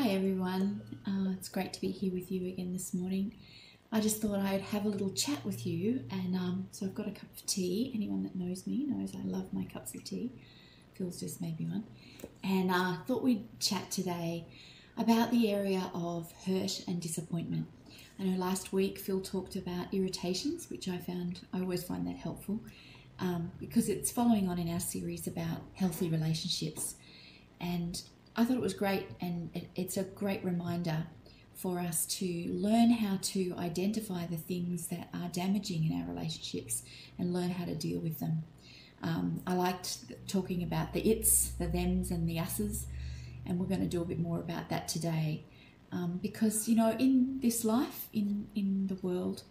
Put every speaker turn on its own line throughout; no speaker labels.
Hi everyone, uh, it's great to be here with you again this morning. I just thought I'd have a little chat with you, and um, so I've got a cup of tea. Anyone that knows me knows I love my cups of tea. Phil's just made me one, and I uh, thought we'd chat today about the area of hurt and disappointment. I know last week Phil talked about irritations, which I found I always find that helpful um, because it's following on in our series about healthy relationships, and I thought it was great, and it, it's a great reminder for us to learn how to identify the things that are damaging in our relationships and learn how to deal with them. Um, I liked talking about the its, the thems, and the us's, and we're going to do a bit more about that today. Um, because you know, in this life, in in the world,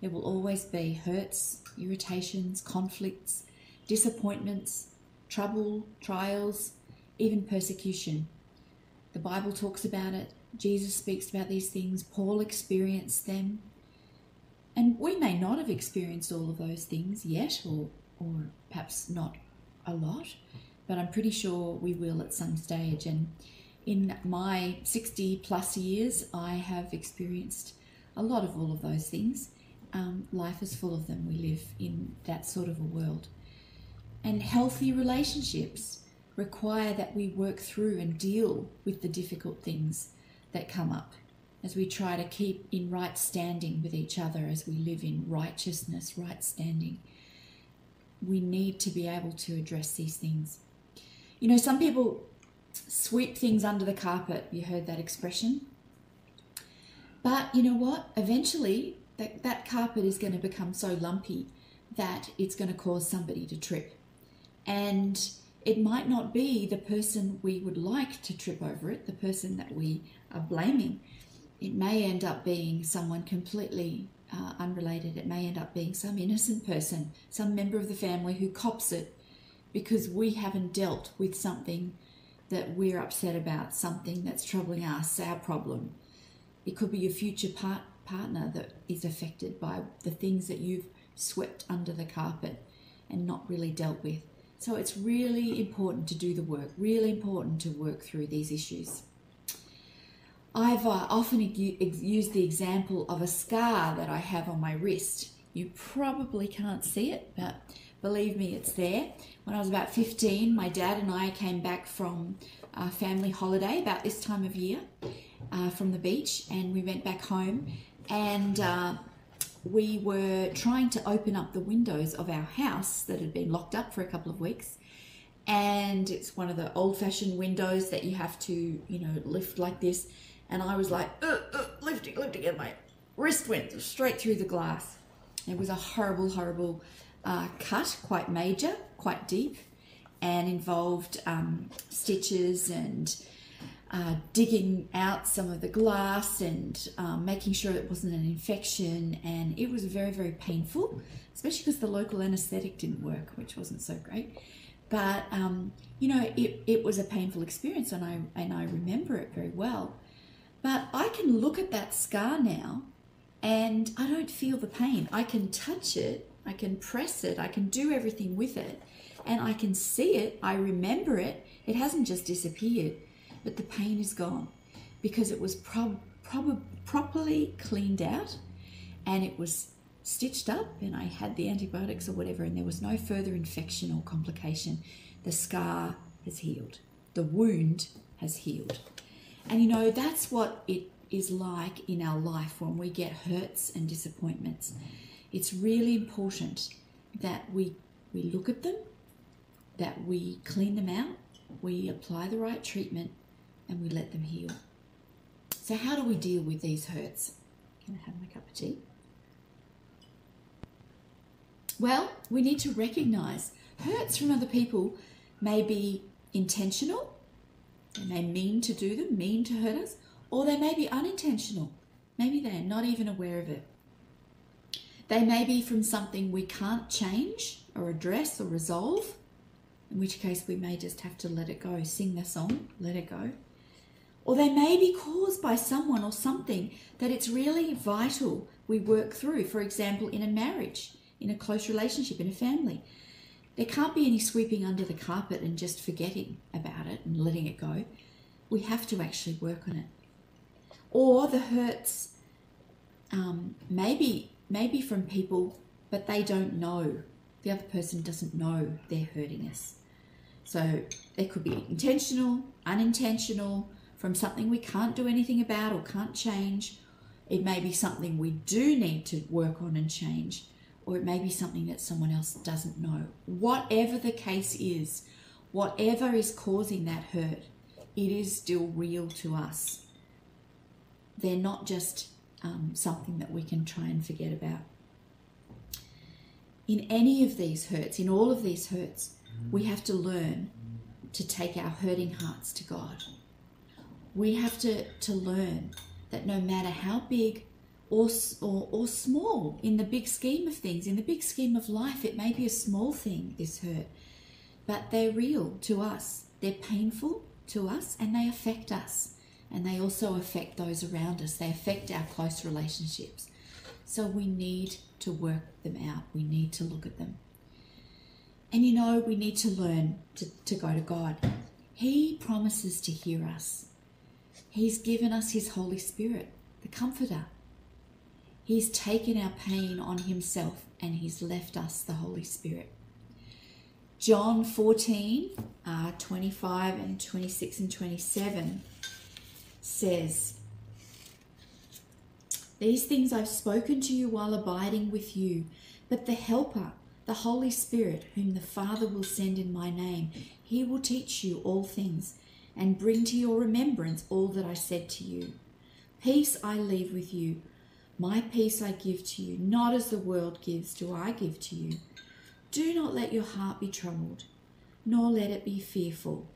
there will always be hurts, irritations, conflicts, disappointments, trouble, trials, even persecution. The Bible talks about it, Jesus speaks about these things, Paul experienced them. And we may not have experienced all of those things yet, or, or perhaps not a lot, but I'm pretty sure we will at some stage. And in my 60 plus years, I have experienced a lot of all of those things. Um, life is full of them. We live in that sort of a world. And healthy relationships require that we work through and deal with the difficult things that come up as we try to keep in right standing with each other as we live in righteousness, right standing. We need to be able to address these things. You know, some people sweep things under the carpet. You heard that expression. But you know what? Eventually, that, that carpet is going to become so lumpy that it's going to cause somebody to trip. And it might not be the person we would like to trip over it, the person that we are blaming. It may end up being someone completely uh, unrelated. It may end up being some innocent person, some member of the family who cops it because we haven't dealt with something that we're upset about, something that's troubling us, our problem. It could be your future part, partner that is affected by the things that you've swept under the carpet and not really dealt with. So it's really important to do the work, really important to work through these issues. I've uh, often used the example of a scar that I have on my wrist. You probably can't see it, but believe me, it's there. When I was about 15, my dad and I came back from a family holiday about this time of year uh, from the beach, and we went back home. And uh, we were trying to open up the windows of our house that had been locked up for a couple of weeks. And it's one of the old fashioned windows that you have to, you know, lift like this. And I was like, uh, lifting, lifting, and my wrist went straight through the glass. It was a horrible, horrible uh, cut, quite major, quite deep, and involved um, stitches and uh, digging out some of the glass and um, making sure it wasn't an infection. And it was very, very painful, especially because the local anesthetic didn't work, which wasn't so great. But um, you know, it, it was a painful experience, and I and I remember it very well. But I can look at that scar now, and I don't feel the pain. I can touch it, I can press it, I can do everything with it, and I can see it. I remember it. It hasn't just disappeared but the pain is gone because it was prob- prob- properly cleaned out and it was stitched up and I had the antibiotics or whatever and there was no further infection or complication. The scar has healed. The wound has healed. And you know, that's what it is like in our life when we get hurts and disappointments. It's really important that we we look at them, that we clean them out, we apply the right treatment, and we let them heal. So, how do we deal with these hurts? Can I have my cup of tea? Well, we need to recognize hurts from other people may be intentional, they may mean to do them, mean to hurt us, or they may be unintentional. Maybe they're not even aware of it. They may be from something we can't change or address or resolve, in which case we may just have to let it go. Sing the song, let it go. Or they may be caused by someone or something that it's really vital we work through. For example, in a marriage, in a close relationship, in a family. There can't be any sweeping under the carpet and just forgetting about it and letting it go. we have to actually work on it. Or the hurts, um, maybe maybe from people, but they don't know. The other person doesn't know they're hurting us. So it could be intentional, unintentional, from something we can't do anything about or can't change. It may be something we do need to work on and change, or it may be something that someone else doesn't know. Whatever the case is, whatever is causing that hurt, it is still real to us. They're not just um, something that we can try and forget about. In any of these hurts, in all of these hurts, we have to learn to take our hurting hearts to God. We have to, to learn that no matter how big or, or, or small in the big scheme of things, in the big scheme of life, it may be a small thing, this hurt, but they're real to us. They're painful to us and they affect us. And they also affect those around us. They affect our close relationships. So we need to work them out. We need to look at them. And you know, we need to learn to, to go to God. He promises to hear us. He's given us His Holy Spirit, the Comforter. He's taken our pain on Himself and He's left us the Holy Spirit. John 14, uh, 25 and 26 and 27 says, These things I've spoken to you while abiding with you, but the Helper, the Holy Spirit, whom the Father will send in my name, he will teach you all things and bring to your remembrance all that I said to you. Peace I leave with you, my peace I give to you, not as the world gives, do I give to you. Do not let your heart be troubled, nor let it be fearful.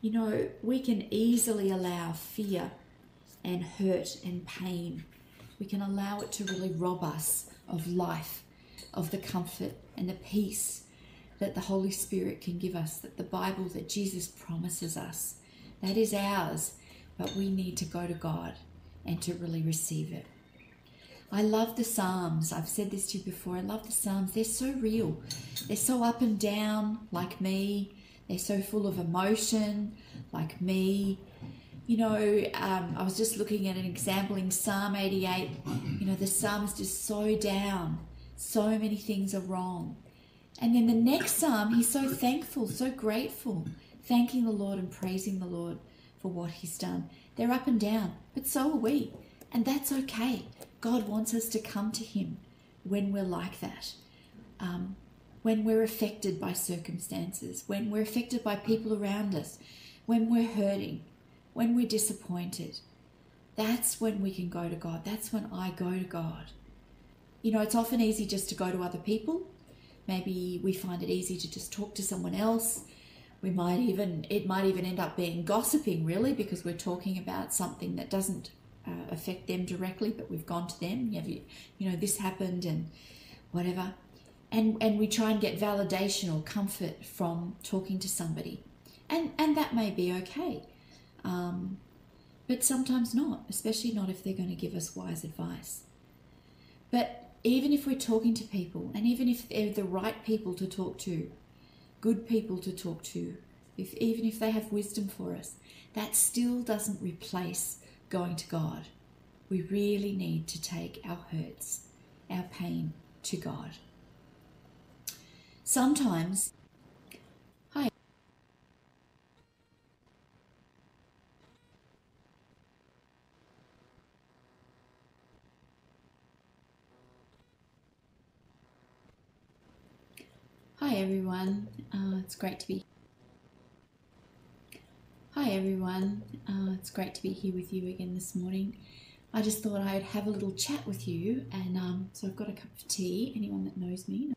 You know, we can easily allow fear and hurt and pain. We can allow it to really rob us of life, of the comfort and the peace that the Holy Spirit can give us, that the Bible, that Jesus promises us. That is ours, but we need to go to God and to really receive it. I love the Psalms. I've said this to you before. I love the Psalms. They're so real. They're so up and down, like me. They're so full of emotion, like me. You know, um, I was just looking at an example in Psalm 88. You know, the Psalm is just so down. So many things are wrong. And then the next psalm, he's so thankful, so grateful, thanking the Lord and praising the Lord for what he's done. They're up and down, but so are we. And that's okay. God wants us to come to him when we're like that. Um, when we're affected by circumstances, when we're affected by people around us, when we're hurting, when we're disappointed. That's when we can go to God. That's when I go to God. You know, it's often easy just to go to other people Maybe we find it easy to just talk to someone else. We might even, it might even end up being gossiping really because we're talking about something that doesn't uh, affect them directly, but we've gone to them. You, you, you know, this happened and whatever. And, and we try and get validation or comfort from talking to somebody. And, and that may be okay. Um, but sometimes not, especially not if they're going to give us wise advice. But even if we're talking to people, and even if they're the right people to talk to, good people to talk to, if, even if they have wisdom for us, that still doesn't replace going to God. We really need to take our hurts, our pain to God. Sometimes Hi everyone, uh, it's great to be. Hi everyone, uh, it's great to be here with you again this morning. I just thought I'd have a little chat with you, and um, so I've got a cup of tea. Anyone that knows me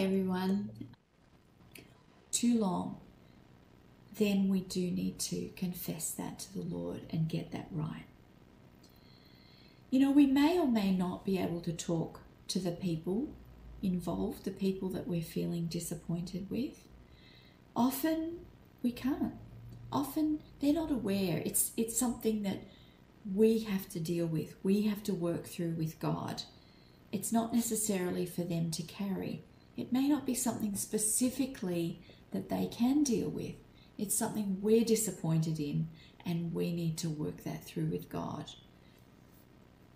everyone. Too long, then we do need to confess that to the Lord and get that right. You know, we may or may not be able to talk to the people involved, the people that we're feeling disappointed with. Often we can't. Often they're not aware. It's it's something that we have to deal with. We have to work through with God. It's not necessarily for them to carry. It may not be something specifically that they can deal with. It's something we're disappointed in and we need to work that through with God.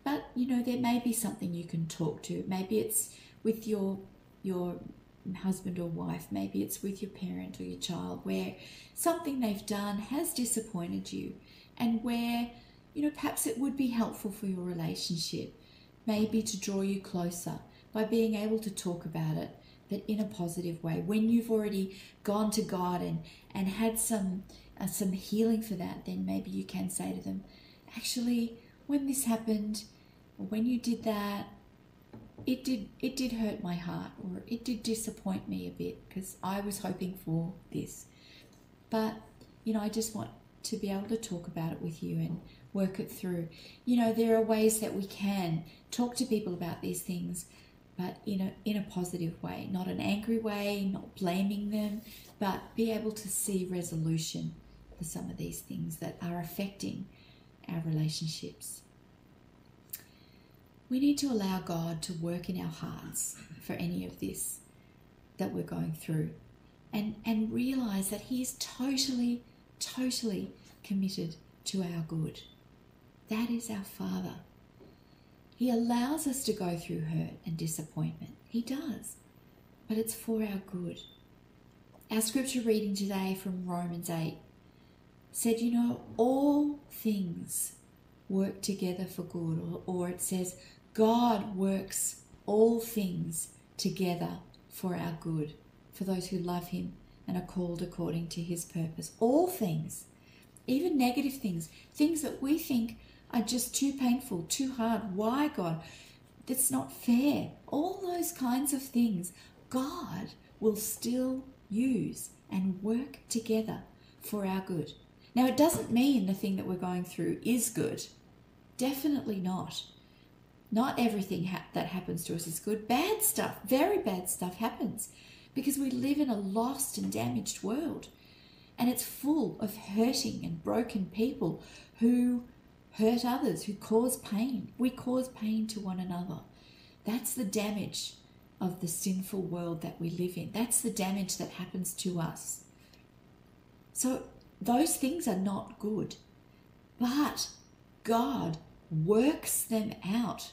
But you know, there may be something you can talk to. Maybe it's with your your husband or wife, maybe it's with your parent or your child, where something they've done has disappointed you, and where you know perhaps it would be helpful for your relationship, maybe to draw you closer by being able to talk about it, but in a positive way. When you've already gone to God and and had some uh, some healing for that, then maybe you can say to them, actually, when this happened, when you did that, it did it did hurt my heart or it did disappoint me a bit because I was hoping for this. But you know, I just want to be able to talk about it with you and work it through. You know, there are ways that we can talk to people about these things, but in a in a positive way, not an angry way, not blaming them, but be able to see resolution for some of these things that are affecting our relationships we need to allow God to work in our hearts for any of this that we're going through and, and realize that He is totally, totally committed to our good. That is our Father. He allows us to go through hurt and disappointment. He does. But it's for our good. Our scripture reading today from Romans 8 said, You know, all things work together for good, or, or it says, God works all things together for our good, for those who love Him and are called according to His purpose. All things, even negative things, things that we think are just too painful, too hard. Why, God? That's not fair. All those kinds of things, God will still use and work together for our good. Now, it doesn't mean the thing that we're going through is good. Definitely not. Not everything ha- that happens to us is good. Bad stuff, very bad stuff happens because we live in a lost and damaged world. And it's full of hurting and broken people who hurt others, who cause pain. We cause pain to one another. That's the damage of the sinful world that we live in. That's the damage that happens to us. So, those things are not good. But God works them out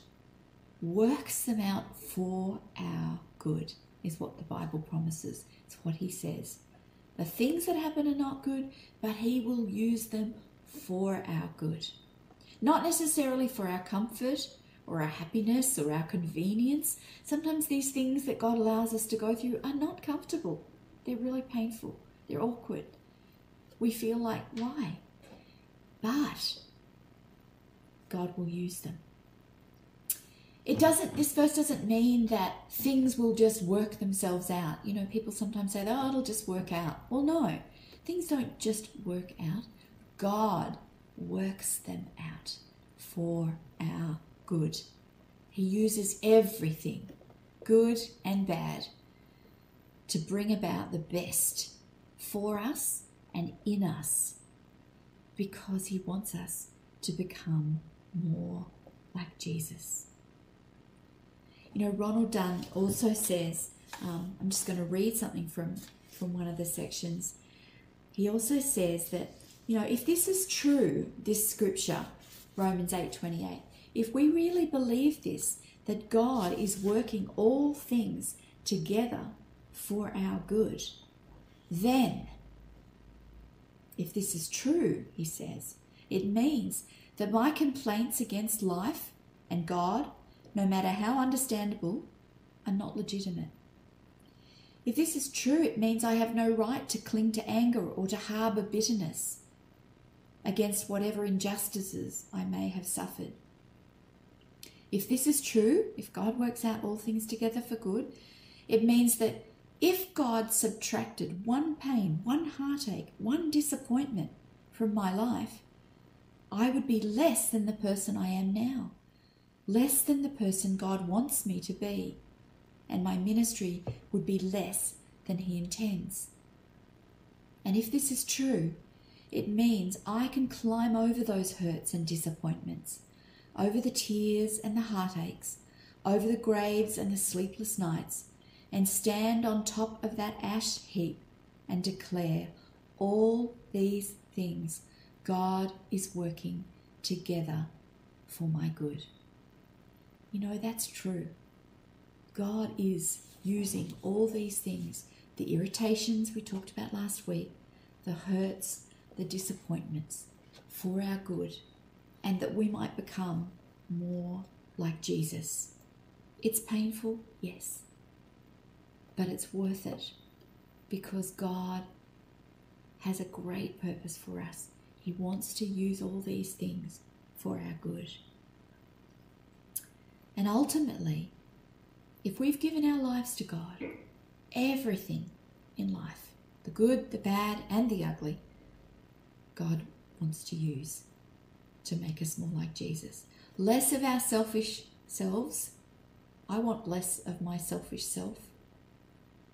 works them out for our good, is what the Bible promises. It's what He says. The things that happen are not good, but He will use them for our good. Not necessarily for our comfort or our happiness or our convenience. Sometimes these things that God allows us to go through are not comfortable, they're really painful, they're awkward. We feel like, why? But God will use them. It doesn't this verse doesn't mean that things will just work themselves out. You know people sometimes say oh it'll just work out. Well no. Things don't just work out. God works them out for our good he uses everything good and bad to bring about the best for us and in us because he wants us to become more like jesus you know, Ronald Dunn also says, um, I'm just going to read something from, from one of the sections. He also says that, you know, if this is true, this scripture, Romans 8 28, if we really believe this, that God is working all things together for our good, then, if this is true, he says, it means that my complaints against life and God no matter how understandable, are not legitimate. If this is true, it means I have no right to cling to anger or to harbour bitterness against whatever injustices I may have suffered. If this is true, if God works out all things together for good, It means that if God subtracted one pain, one heartache, one disappointment from my life, I would be less than the person I am now, less than the person God wants me to be, and my ministry would be less than He intends. And if this is true, it means I can climb over those hurts and disappointments, over the tears and the heartaches, over the graves and the sleepless nights, and stand on top of that ash heap and declare all these things God is working together for my good. You know, that's true. God is using all these things the irritations we talked about last week, the hurts, the disappointments for our good, and that we might become more like Jesus. It's painful, yes but it's worth it because God has a great purpose for us. He wants to use all these things for our good. And ultimately, if we've given our lives to God, everything in life, the good, the bad, and the ugly, God wants to use to make us more like Jesus. Less of our selfish selves. I want less of my selfish self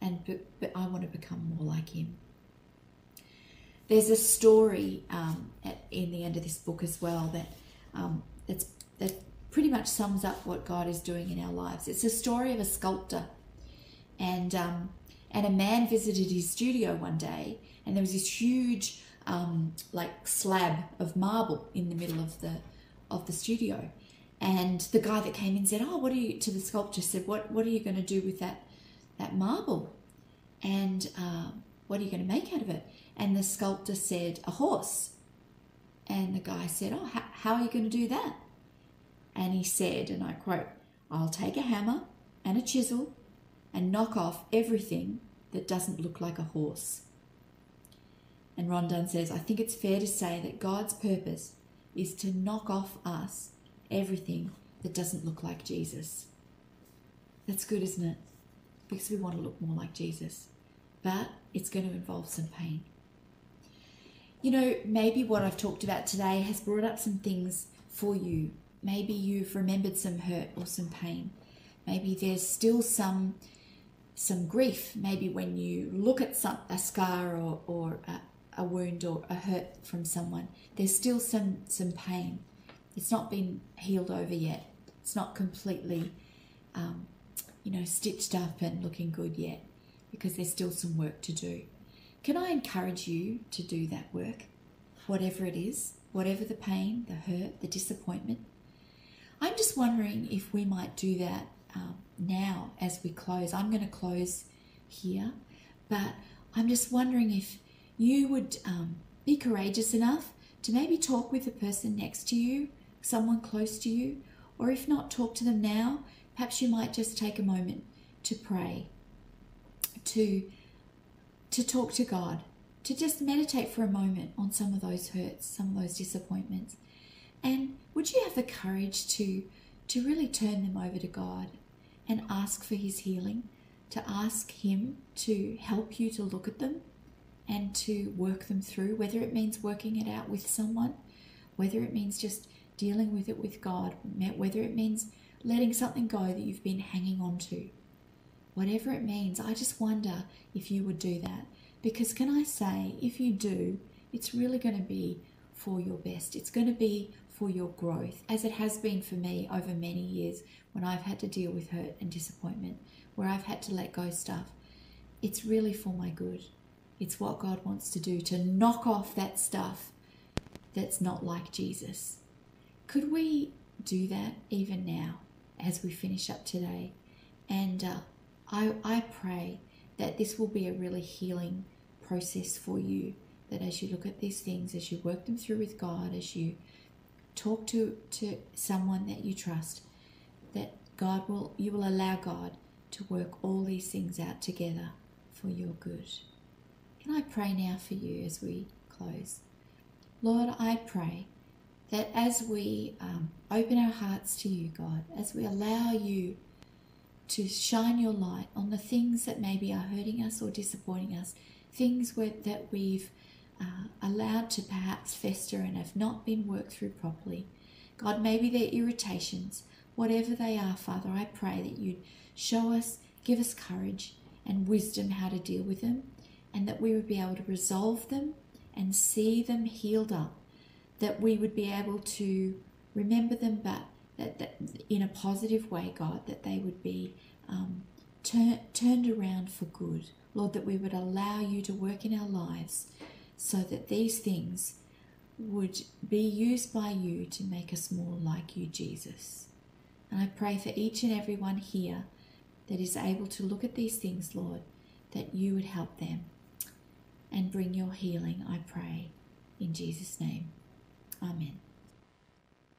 and but, but I want to become more like him. There's a story um, at, in the end of this book as well that um, that pretty much sums up what God is doing in our lives. It's a story of a sculptor, and um, and a man visited his studio one day, and there was this huge um, like slab of marble in the middle of the of the studio, and the guy that came in said, "Oh, what are you?" To the sculptor said, "What what are you going to do with that that marble. And uh, what are you going to make out of it? And the sculptor said, A horse. And the guy said, Oh, how, how are you going to do that? And he said, and I quote, I'll take a hammer and a chisel and knock off everything that doesn't look like a horse. And Ron Dunn says, I think it's fair to say that God's purpose is to knock off us everything that doesn't look like Jesus. That's good, isn't it? because we want to look more like Jesus. But it's going to involve some pain. You know, maybe what I've talked about today has brought up some things for you. Maybe you've remembered some hurt or some pain. Maybe there's still some some grief. Maybe when you look at some, a scar or, or a, a wound or a hurt from someone, there's still some some pain. It's not been healed over yet. It's not completely um, you know, stitched up and looking good yet because there's still some work to do. Can I encourage you to do that work, whatever it is, whatever the pain, the hurt, the disappointment? I'm just wondering if we might do that um, now as we close. I'm going to close here, but I'm just wondering if you would um, be courageous enough to maybe talk with the person next to you, someone close to you, or if not, talk to them now Perhaps you might just take a moment to pray, to, to talk to God, to just meditate for a moment on some of those hurts, some of those disappointments. And would you have the courage to, to really turn them over to God and ask for His healing, to ask Him to help you to look at them and to work them through, whether it means working it out with someone, whether it means just dealing with it with God, whether it means letting something go that you've been hanging on to. Whatever it means, I just wonder if you would do that. Because, can I say, if you do, it's really going to be for your best. It's going to be for your growth, as it has been for me over many years when I've had to deal with hurt and disappointment, where I've had to let go stuff. It's really for my good. It's what God wants to do to knock off that stuff that's not like Jesus. Could we do that even now? as we finish up today. And uh, I, I pray that this will be a really healing process for you. That as you look at these things, as you work them through with God, as you talk to, to someone that you trust, that God will, you will allow God to work all these things out together for your good. Can I pray now for you as we close? Lord, I pray that as we um, open our hearts to you, God, as we allow you to shine your light on the things that maybe are hurting us or disappointing us, things where, that we've uh, allowed to perhaps fester and have not been worked through properly. God, maybe they're irritations, whatever they are, Father, I pray that you'd show us, give us courage and wisdom how to deal with them, and that we would be able to resolve them and see them healed up, that we would be able to remember them, but that, that in a positive way, God, that they would be um, tur- turned around for good. Lord, that we would allow you to work in our lives so that these things would be used by you to make us more like you, Jesus. And I pray for each and every one here that is able to look at these things, Lord, that you would help them and bring your healing, I pray. In Jesus' name, Amen.